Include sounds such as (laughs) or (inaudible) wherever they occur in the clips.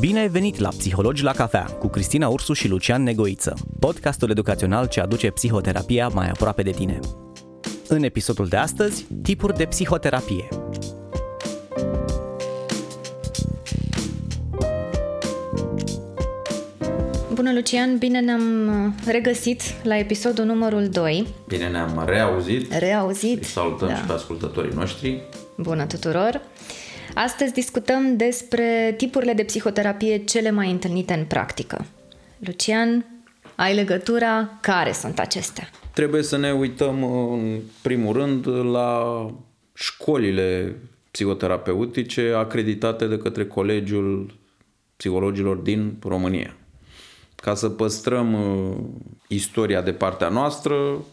Bine ai venit la Psihologi la cafea cu Cristina Ursu și Lucian Negoiță, podcastul educațional ce aduce psihoterapia mai aproape de tine. În episodul de astăzi, tipuri de psihoterapie. Bună, Lucian! Bine ne-am uh, regăsit la episodul numărul 2. Bine ne-am reauzit. Reauzit. Îi salutăm da. și pe ascultătorii noștri. Bună tuturor! Astăzi discutăm despre tipurile de psihoterapie cele mai întâlnite în practică. Lucian, ai legătura? Care sunt acestea? Trebuie să ne uităm în primul rând la școlile psihoterapeutice acreditate de către Colegiul Psihologilor din România. Ca să păstrăm uh, istoria de partea noastră,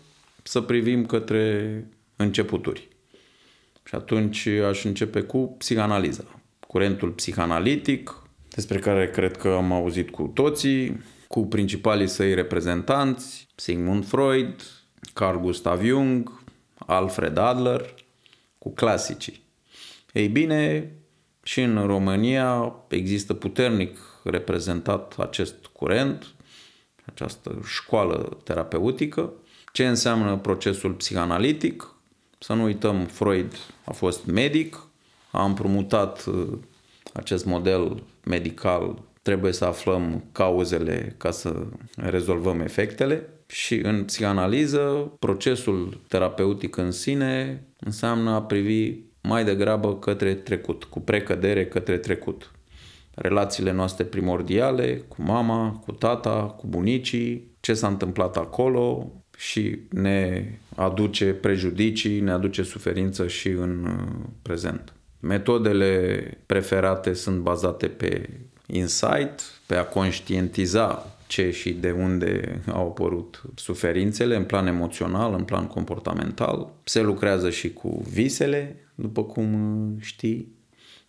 să privim către începuturi. Și atunci aș începe cu psihanaliza. Curentul psihanalitic, despre care cred că am auzit cu toții, cu principalii săi reprezentanți, Sigmund Freud, Carl Gustav Jung, Alfred Adler, cu clasicii. Ei bine, și în România există puternic reprezentat acest curent, această școală terapeutică. Ce înseamnă procesul psihanalitic? Să nu uităm, Freud a fost medic, a împrumutat uh, acest model medical, trebuie să aflăm cauzele ca să rezolvăm efectele și în psihanaliză procesul terapeutic în sine înseamnă a privi mai degrabă către trecut, cu precădere către trecut. Relațiile noastre primordiale cu mama, cu tata, cu bunicii, ce s-a întâmplat acolo, și ne aduce prejudicii, ne aduce suferință și în uh, prezent. Metodele preferate sunt bazate pe insight, pe a conștientiza ce și de unde au apărut suferințele în plan emoțional, în plan comportamental. Se lucrează și cu visele, după cum uh, știi,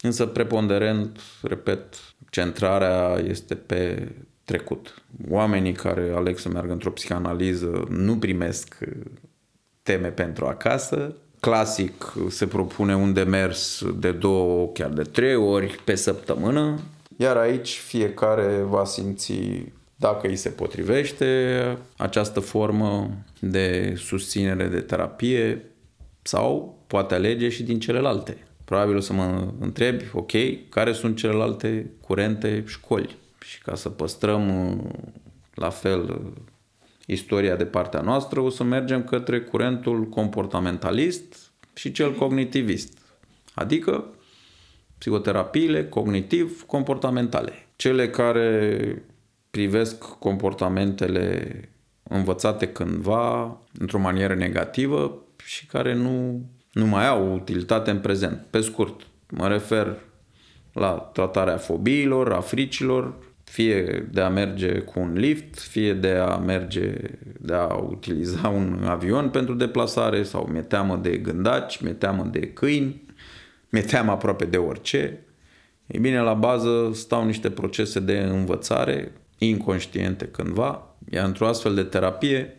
însă preponderent, repet, centrarea este pe trecut. Oamenii care aleg să meargă într-o psihanaliză nu primesc uh, teme pentru acasă. Clasic se propune un demers de două, chiar de trei ori pe săptămână, iar aici fiecare va simți dacă îi se potrivește această formă de susținere de terapie sau poate alege și din celelalte. Probabil o să mă întrebi, ok, care sunt celelalte curente școli? și ca să păstrăm uh, la fel uh, istoria de partea noastră, o să mergem către curentul comportamentalist și cel cognitivist. Adică psihoterapiile cognitiv-comportamentale. Cele care privesc comportamentele învățate cândva într-o manieră negativă și care nu, nu mai au utilitate în prezent. Pe scurt, mă refer la tratarea fobiilor, a fricilor, fie de a merge cu un lift, fie de a merge, de a utiliza un avion pentru deplasare sau mi-e teamă de gândaci, mi-e teamă de câini, mi-e teamă aproape de orice. Ei bine, la bază stau niște procese de învățare inconștiente cândva, iar într-o astfel de terapie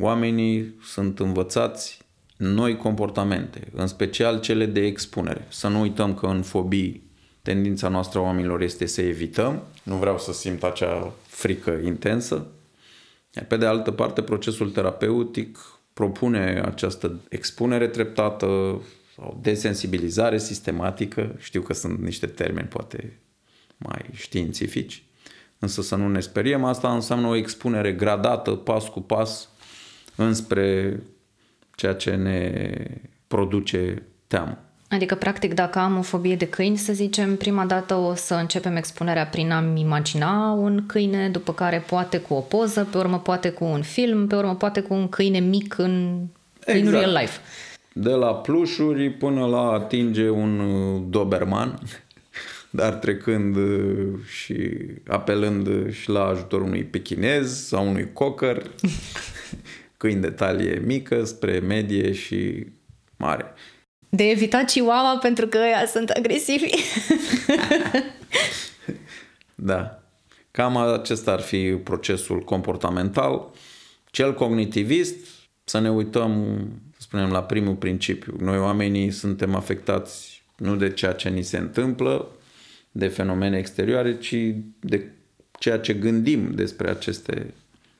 oamenii sunt învățați noi comportamente, în special cele de expunere. Să nu uităm că în fobii Tendința noastră a oamenilor este să evităm. Nu vreau să simt acea frică intensă. Iar pe de altă parte, procesul terapeutic propune această expunere treptată sau desensibilizare sistematică. Știu că sunt niște termeni poate mai științifici, însă să nu ne speriem. Asta înseamnă o expunere gradată, pas cu pas, înspre ceea ce ne produce teamă. Adică, practic, dacă am o fobie de câini, să zicem, prima dată o să începem expunerea prin a-mi imagina un câine, după care poate cu o poză, pe urmă poate cu un film, pe urmă poate cu un câine mic în, exact. în real life. De la plușuri până la atinge un uh, Doberman, (laughs) dar trecând uh, și apelând și la ajutorul unui pechinez sau unui cocker, (laughs) câini de talie mică spre medie și mare de evitat chihuahua pentru că ăia sunt agresivi. (laughs) da. Cam acesta ar fi procesul comportamental. Cel cognitivist, să ne uităm, să spunem, la primul principiu. Noi oamenii suntem afectați nu de ceea ce ni se întâmplă, de fenomene exterioare, ci de ceea ce gândim despre aceste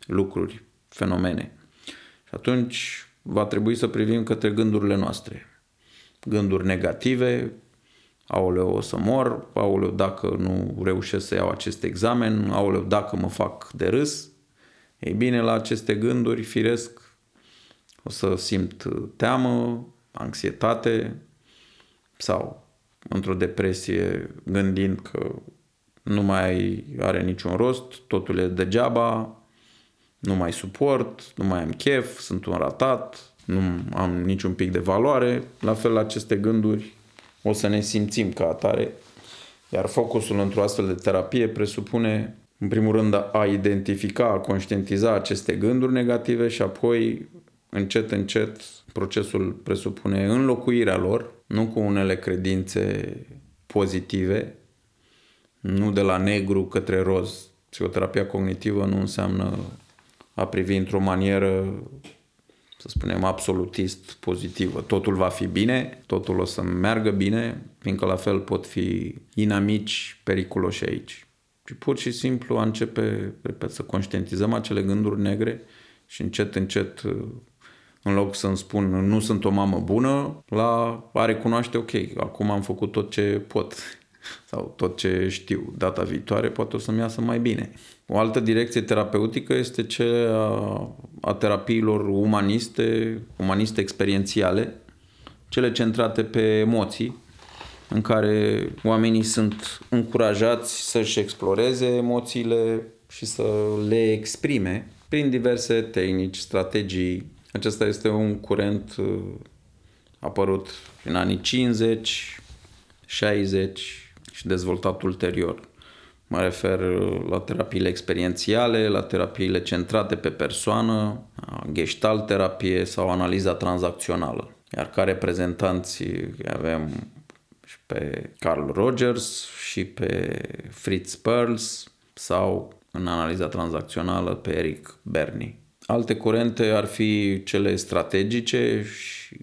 lucruri, fenomene. Și atunci va trebui să privim către gândurile noastre. Gânduri negative, aoleu, o să mor, aoleu, dacă nu reușesc să iau acest examen, aoleu, dacă mă fac de râs. Ei bine, la aceste gânduri, firesc, o să simt teamă, anxietate sau într-o depresie gândind că nu mai are niciun rost, totul e degeaba, nu mai suport, nu mai am chef, sunt un ratat, nu am niciun pic de valoare. La fel, aceste gânduri o să ne simțim ca atare. Iar focusul într-o astfel de terapie presupune, în primul rând, a identifica, a conștientiza aceste gânduri negative și apoi, încet, încet, procesul presupune înlocuirea lor, nu cu unele credințe pozitive, nu de la negru către roz. Psihoterapia cognitivă nu înseamnă a privi într-o manieră să spunem, absolutist pozitivă. Totul va fi bine, totul o să meargă bine, fiindcă la fel pot fi inamici periculoși aici. Și pur și simplu a începe, repet, să conștientizăm acele gânduri negre și încet, încet, în loc să-mi spun nu sunt o mamă bună, la a recunoaște, ok, acum am făcut tot ce pot sau tot ce știu. Data viitoare poate o să-mi iasă mai bine. O altă direcție terapeutică este cea a, a terapiilor umaniste, umaniste experiențiale, cele centrate pe emoții, în care oamenii sunt încurajați să-și exploreze emoțiile și să le exprime prin diverse tehnici, strategii. Acesta este un curent uh, apărut în anii 50, 60 și dezvoltat ulterior. Mă refer la terapiile experiențiale, la terapiile centrate pe persoană, gestalt terapie sau analiza tranzacțională. Iar ca reprezentanți avem și pe Carl Rogers și pe Fritz Perls sau în analiza tranzacțională pe Eric Berni. Alte curente ar fi cele strategice și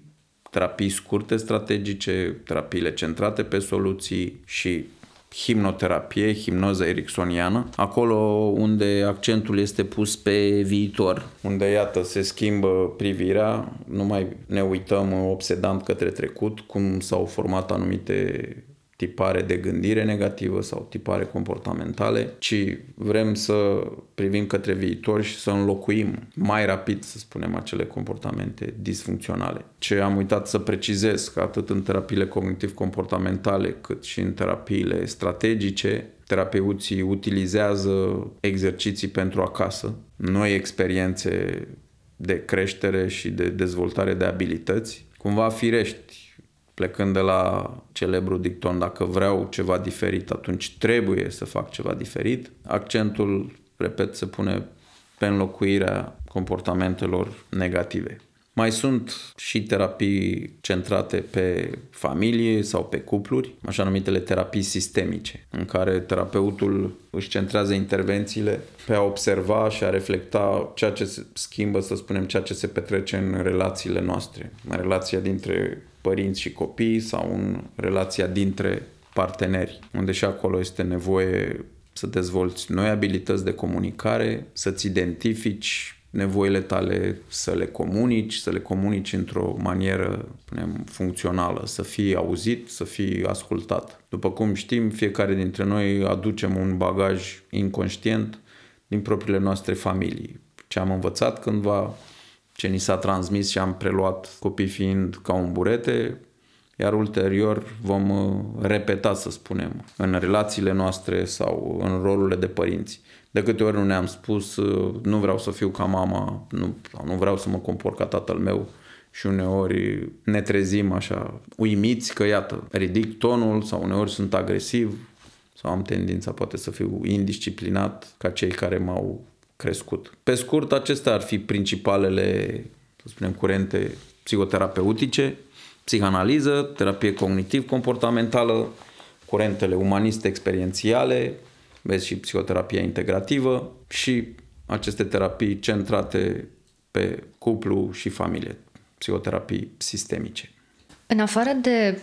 terapii scurte strategice, terapiile centrate pe soluții și himnoterapie, himnoză ericksoniană, acolo unde accentul este pus pe viitor, unde, iată, se schimbă privirea, nu mai ne uităm obsedant către trecut, cum s-au format anumite tipare de gândire negativă sau tipare comportamentale, ci vrem să privim către viitor și să înlocuim mai rapid, să spunem, acele comportamente disfuncționale. Ce am uitat să precizez, că atât în terapiile cognitiv-comportamentale cât și în terapiile strategice, terapeuții utilizează exerciții pentru acasă, noi experiențe de creștere și de dezvoltare de abilități, cumva firești plecând de la celebru dicton, dacă vreau ceva diferit, atunci trebuie să fac ceva diferit. Accentul, repet, se pune pe înlocuirea comportamentelor negative. Mai sunt și terapii centrate pe familie sau pe cupluri, așa numitele terapii sistemice, în care terapeutul își centrează intervențiile pe a observa și a reflecta ceea ce se schimbă, să spunem, ceea ce se petrece în relațiile noastre, în relația dintre părinți și copii sau în relația dintre parteneri, unde și acolo este nevoie să dezvolți noi abilități de comunicare, să-ți identifici nevoile tale, să le comunici, să le comunici într-o manieră spunem, funcțională, să fii auzit, să fii ascultat. După cum știm, fiecare dintre noi aducem un bagaj inconștient din propriile noastre familii. Ce am învățat cândva, ce ni s-a transmis și am preluat copii fiind ca un burete, iar ulterior vom uh, repeta, să spunem, în relațiile noastre sau în rolurile de părinți. De câte ori nu ne-am spus, uh, nu vreau să fiu ca mama, nu, nu vreau să mă compor ca tatăl meu, și uneori ne trezim așa uimiți că iată, ridic tonul sau uneori sunt agresiv sau am tendința poate să fiu indisciplinat ca cei care m-au crescut. Pe scurt, acestea ar fi principalele, să spunem, curente psihoterapeutice, psihanaliză, terapie cognitiv-comportamentală, curentele umaniste experiențiale, vezi și psihoterapia integrativă și aceste terapii centrate pe cuplu și familie, psihoterapii sistemice. În afară de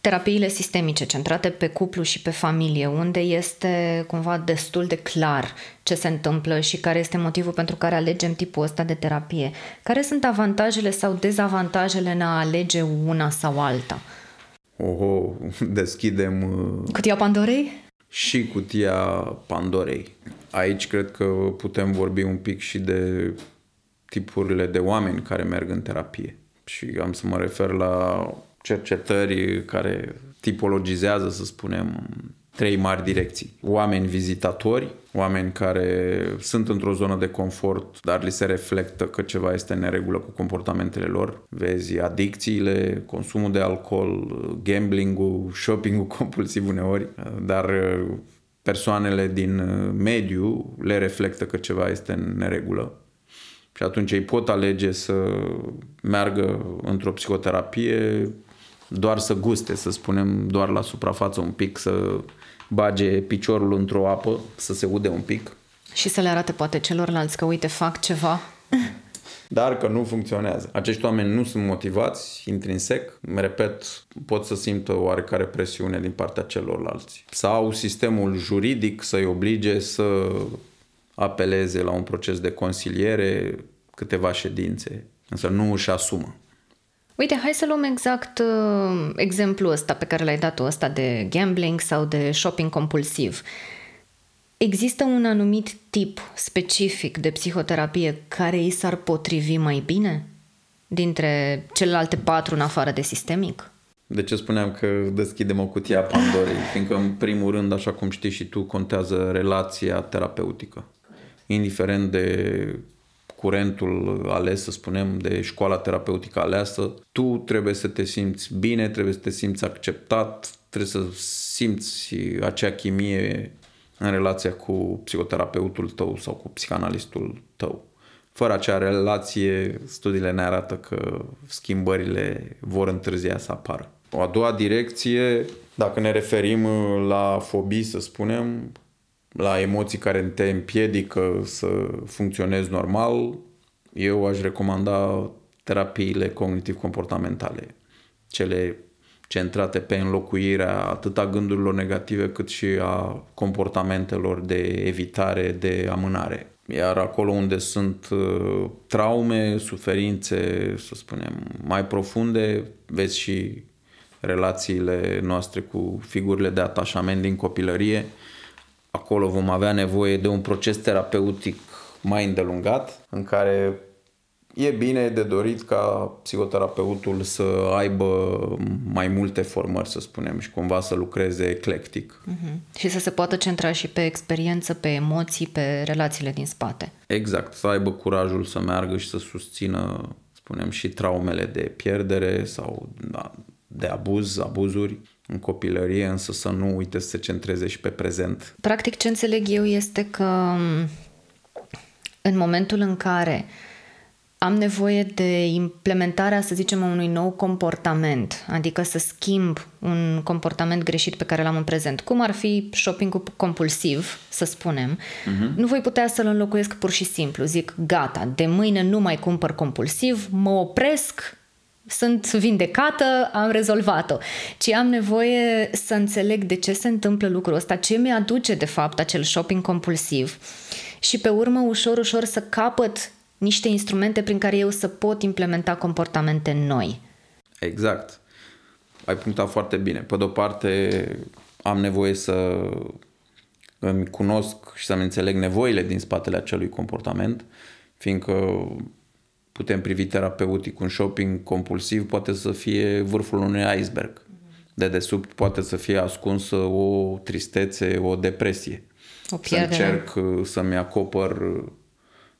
terapiile sistemice centrate pe cuplu și pe familie, unde este cumva destul de clar ce se întâmplă și care este motivul pentru care alegem tipul ăsta de terapie. Care sunt avantajele sau dezavantajele în a alege una sau alta? Oho, (laughs) deschidem... uh, Cutia Pandorei? Și cutia Pandorei. Aici cred că putem vorbi un pic și de tipurile de oameni care merg în terapie. Și am să mă refer la cercetări care tipologizează, să spunem, trei mari direcții. Oameni vizitatori, oameni care sunt într-o zonă de confort, dar li se reflectă că ceva este în neregulă cu comportamentele lor. Vezi adicțiile, consumul de alcool, gambling-ul, shopping-ul (laughs) compulsiv uneori, dar persoanele din mediu le reflectă că ceva este în neregulă. Și atunci ei pot alege să meargă într-o psihoterapie doar să guste, să spunem, doar la suprafață un pic, să bage piciorul într-o apă, să se ude un pic. Și să le arate poate celorlalți că, uite, fac ceva. Dar că nu funcționează. Acești oameni nu sunt motivați intrinsec, repet, pot să simtă oarecare presiune din partea celorlalți. Sau sistemul juridic să-i oblige să apeleze la un proces de consiliere, câteva ședințe, însă nu își asumă. Uite, hai să luăm exact uh, exemplul ăsta pe care l-ai dat ăsta de gambling sau de shopping compulsiv. Există un anumit tip specific de psihoterapie care îi s-ar potrivi mai bine dintre celelalte patru în afară de sistemic? De ce spuneam că deschidem o cutie a Pandorei? (laughs) Fiindcă, în primul rând, așa cum știi și tu, contează relația terapeutică. Indiferent de curentul ales, să spunem, de școala terapeutică aleasă, tu trebuie să te simți bine, trebuie să te simți acceptat, trebuie să simți acea chimie în relația cu psihoterapeutul tău sau cu psihanalistul tău. Fără acea relație, studiile ne arată că schimbările vor întârzia să apară. O a doua direcție, dacă ne referim la fobii, să spunem, la emoții care te împiedică să funcționezi normal, eu aș recomanda terapiile cognitiv-comportamentale, cele centrate pe înlocuirea atât a gândurilor negative cât și a comportamentelor de evitare, de amânare. Iar acolo unde sunt uh, traume, suferințe, să spunem, mai profunde, vezi și relațiile noastre cu figurile de atașament din copilărie, acolo vom avea nevoie de un proces terapeutic mai îndelungat, în care e bine de dorit ca psihoterapeutul să aibă mai multe formări, să spunem, și cumva să lucreze eclectic. Uh-huh. Și să se poată centra și pe experiență, pe emoții, pe relațiile din spate. Exact, să aibă curajul să meargă și să susțină, spunem, și traumele de pierdere sau da, de abuz, abuzuri în copilărie, însă să nu uite să se centreze și pe prezent. Practic, ce înțeleg eu este că în momentul în care am nevoie de implementarea, să zicem, a unui nou comportament, adică să schimb un comportament greșit pe care l-am în prezent, cum ar fi shopping compulsiv, să spunem, uh-huh. nu voi putea să-l înlocuiesc pur și simplu. Zic, gata, de mâine nu mai cumpăr compulsiv, mă opresc, sunt vindecată, am rezolvat-o. Ci am nevoie să înțeleg de ce se întâmplă lucrul ăsta, ce mi-aduce de fapt acel shopping compulsiv și pe urmă ușor, ușor să capăt niște instrumente prin care eu să pot implementa comportamente noi. Exact. Ai punctat foarte bine. Pe de-o parte am nevoie să îmi cunosc și să-mi înțeleg nevoile din spatele acelui comportament, fiindcă putem privi terapeutic un shopping compulsiv poate să fie vârful unui iceberg. De desubt poate să fie ascunsă o tristețe, o depresie. O să încerc uh, să-mi acopăr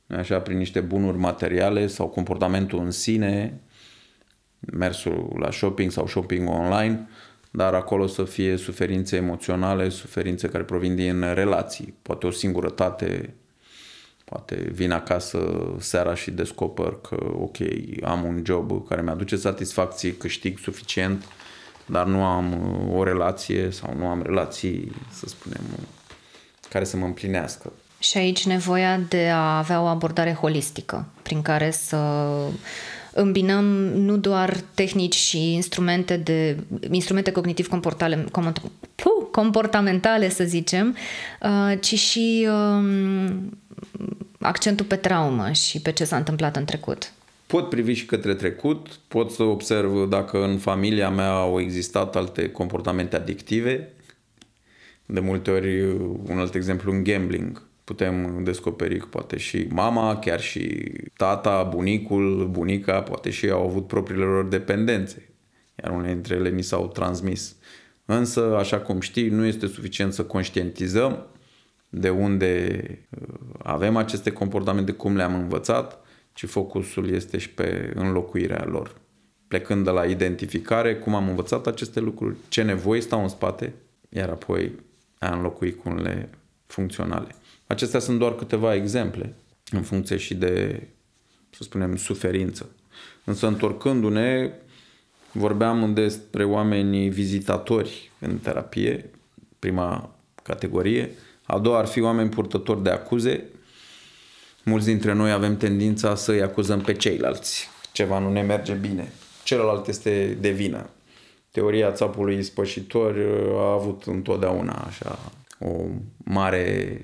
așa, prin niște bunuri materiale sau comportamentul în sine, mersul la shopping sau shopping online, dar acolo să fie suferințe emoționale, suferințe care provin din relații, poate o singurătate, poate vin acasă seara și descoper că ok, am un job care mi-aduce satisfacție, câștig suficient, dar nu am o relație sau nu am relații, să spunem, care să mă împlinească. Și aici nevoia de a avea o abordare holistică, prin care să îmbinăm nu doar tehnici și instrumente de instrumente cognitiv comportamentale, să zicem, uh, ci și um, accentul pe traumă și pe ce s-a întâmplat în trecut. Pot privi și către trecut, pot să observ dacă în familia mea au existat alte comportamente adictive. De multe ori, un alt exemplu, în gambling putem descoperi că poate și mama, chiar și tata, bunicul, bunica, poate și au avut propriile lor dependențe, iar unele dintre ele ni s-au transmis. Însă, așa cum știi, nu este suficient să conștientizăm de unde uh, avem aceste comportamente, cum le-am învățat, ci focusul este și pe înlocuirea lor. Plecând de la identificare, cum am învățat aceste lucruri, ce nevoi stau în spate, iar apoi a înlocui cu unele funcționale. Acestea sunt doar câteva exemple în funcție și de, să spunem, suferință. Însă întorcându-ne, vorbeam despre oamenii vizitatori în terapie, prima categorie. A doua ar fi oameni purtători de acuze. Mulți dintre noi avem tendința să îi acuzăm pe ceilalți. Ceva nu ne merge bine. Celălalt este de vină. Teoria țapului spășitor a avut întotdeauna așa o mare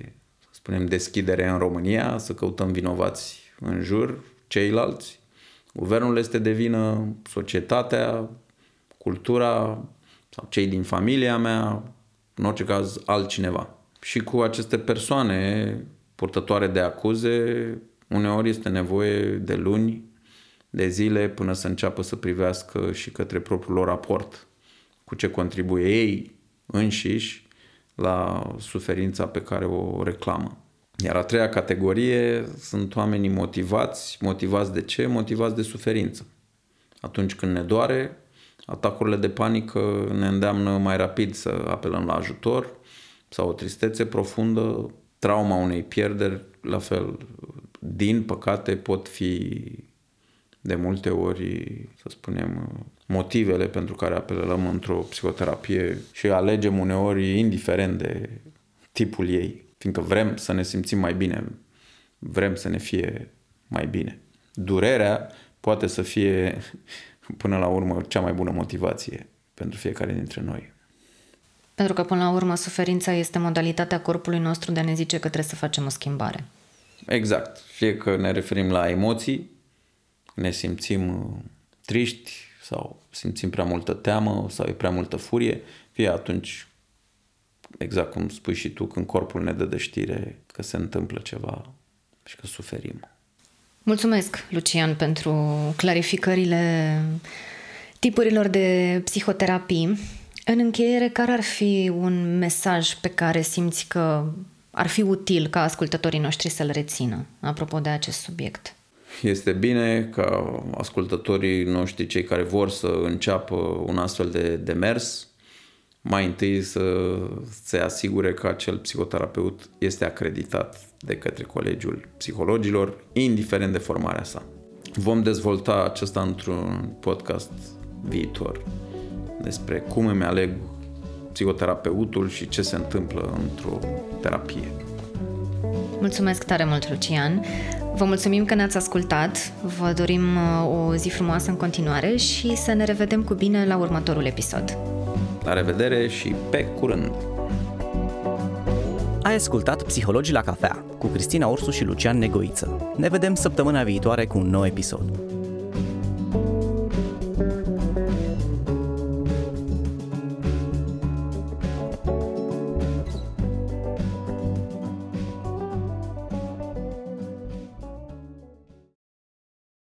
spunem, deschidere în România, să căutăm vinovați în jur, ceilalți. Guvernul este de vină, societatea, cultura sau cei din familia mea, în orice caz altcineva. Și cu aceste persoane purtătoare de acuze, uneori este nevoie de luni, de zile până să înceapă să privească și către propriul lor raport, cu ce contribuie ei înșiși la suferința pe care o reclamă. Iar a treia categorie sunt oamenii motivați. Motivați de ce? Motivați de suferință. Atunci când ne doare, atacurile de panică ne îndeamnă mai rapid să apelăm la ajutor sau o tristețe profundă, trauma unei pierderi, la fel, din păcate pot fi de multe ori, să spunem, motivele pentru care apelăm într-o psihoterapie și alegem uneori indiferent de tipul ei, fiindcă vrem să ne simțim mai bine, vrem să ne fie mai bine. Durerea poate să fie până la urmă cea mai bună motivație pentru fiecare dintre noi. Pentru că până la urmă suferința este modalitatea corpului nostru de a ne zice că trebuie să facem o schimbare. Exact. Fie că ne referim la emoții, ne simțim uh, triști sau simțim prea multă teamă sau e prea multă furie, fie atunci, exact cum spui și tu, când corpul ne dă de știre că se întâmplă ceva și că suferim. Mulțumesc, Lucian, pentru clarificările tipurilor de psihoterapii. În încheiere, care ar fi un mesaj pe care simți că ar fi util ca ascultătorii noștri să-l rețină, apropo de acest subiect? Este bine ca ascultătorii noștri, cei care vor să înceapă un astfel de demers, mai întâi să se asigure că acel psihoterapeut este acreditat de către Colegiul Psihologilor, indiferent de formarea sa. Vom dezvolta acesta într-un podcast viitor despre cum îmi aleg psihoterapeutul și ce se întâmplă într-o terapie. Mulțumesc tare mult, Lucian! Vă mulțumim că ne-ați ascultat, vă dorim uh, o zi frumoasă în continuare și să ne revedem cu bine la următorul episod. La revedere și pe curând! Ai ascultat Psihologii la cafea cu Cristina Ursu și Lucian Negoiță. Ne vedem săptămâna viitoare cu un nou episod.